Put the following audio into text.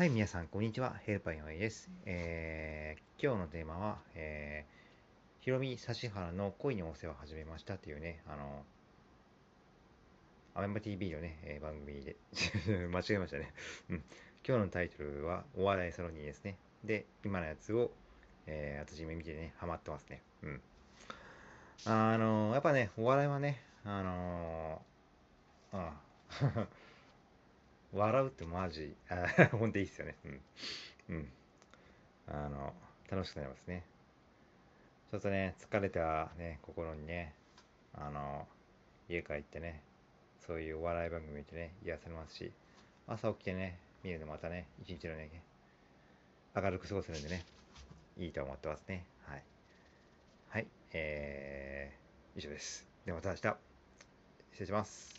はい、皆さん、こんにちは。ヘルパー岩井です。えー、今日のテーマは、えー、ひろみ指原の恋にお世話を始めましたっていうね、あの、アメマ TV のね、えー番組で、間違えましたね。うん。今日のタイトルは、お笑いサロンにですね。で、今のやつを、えー、私今見てね、ハマってますね。うん。あのやっぱね、お笑いはね、あのー、ああ笑うってマジ、ほんといいっすよね。うん。うん。あの、楽しくなりますね。ちょっとね、疲れたね、心にね、あの、家帰ってね、そういうお笑い番組見てね、癒されますし、朝起きてね、見るのまたね、一日のね、明るく過ごせるんでね、いいと思ってますね。はい。はい、えー、以上です。ではまた明日、失礼します。